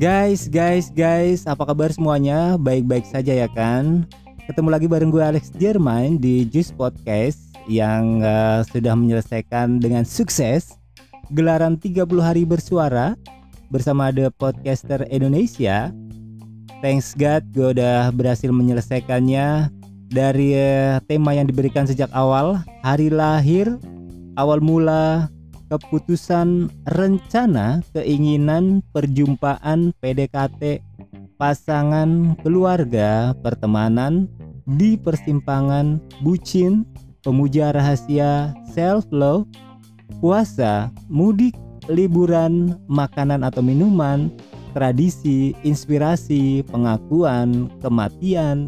Guys, guys, guys, apa kabar semuanya? Baik-baik saja ya kan? Ketemu lagi bareng gue Alex Jermain di Juice Podcast yang uh, sudah menyelesaikan dengan sukses gelaran 30 hari bersuara bersama The Podcaster Indonesia. Thanks God, gue udah berhasil menyelesaikannya dari uh, tema yang diberikan sejak awal, hari lahir, awal mula, keputusan, rencana, keinginan, perjumpaan, PDKT, pasangan, keluarga, pertemanan, di persimpangan, bucin, pemuja rahasia, self love, puasa, mudik, liburan, makanan atau minuman, tradisi, inspirasi, pengakuan, kematian,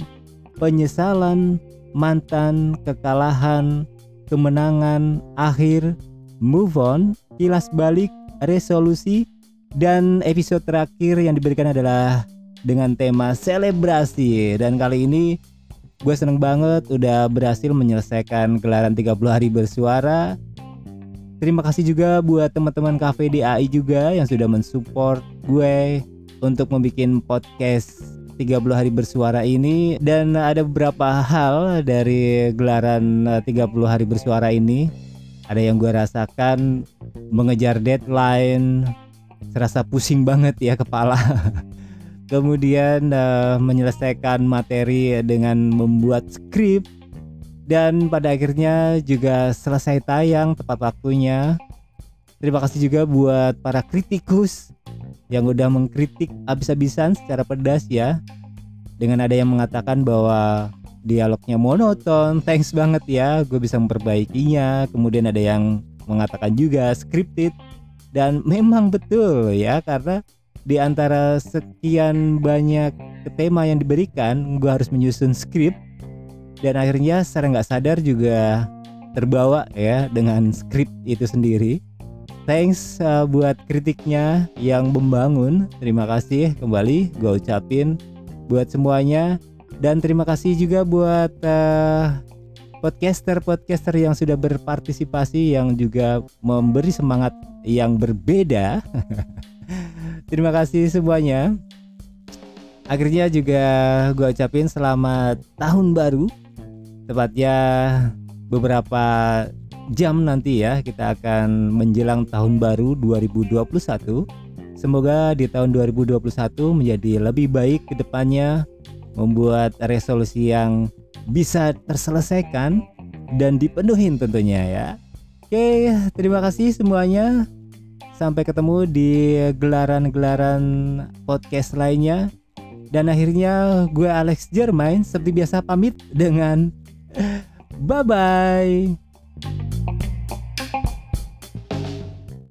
penyesalan, mantan, kekalahan, kemenangan, akhir, move on, kilas balik, resolusi, dan episode terakhir yang diberikan adalah dengan tema selebrasi. Dan kali ini gue seneng banget udah berhasil menyelesaikan gelaran 30 hari bersuara. Terima kasih juga buat teman-teman Cafe DAI juga yang sudah mensupport gue untuk membuat podcast 30 hari bersuara ini dan ada beberapa hal dari gelaran 30 hari bersuara ini ada yang gue rasakan mengejar deadline serasa pusing banget ya kepala. Kemudian uh, menyelesaikan materi dengan membuat skrip dan pada akhirnya juga selesai tayang tepat waktunya. Terima kasih juga buat para kritikus yang udah mengkritik habis-habisan secara pedas ya. Dengan ada yang mengatakan bahwa dialognya monoton. Thanks banget ya gue bisa memperbaikinya. Kemudian ada yang mengatakan juga scripted. Dan memang betul ya karena di antara sekian banyak tema yang diberikan gue harus menyusun skrip dan akhirnya secara nggak sadar juga terbawa ya dengan skrip itu sendiri. Thanks uh, buat kritiknya yang membangun. Terima kasih. Kembali gue ucapin buat semuanya dan terima kasih juga buat uh, podcaster-podcaster yang sudah berpartisipasi yang juga memberi semangat yang berbeda. terima kasih semuanya. Akhirnya juga gue ucapin selamat tahun baru. Tepatnya beberapa jam nanti ya kita akan menjelang tahun baru 2021. Semoga di tahun 2021 menjadi lebih baik ke depannya membuat resolusi yang bisa terselesaikan dan dipenuhin tentunya ya. Oke, terima kasih semuanya. Sampai ketemu di gelaran-gelaran podcast lainnya. Dan akhirnya gue Alex Jermain seperti biasa pamit dengan bye bye.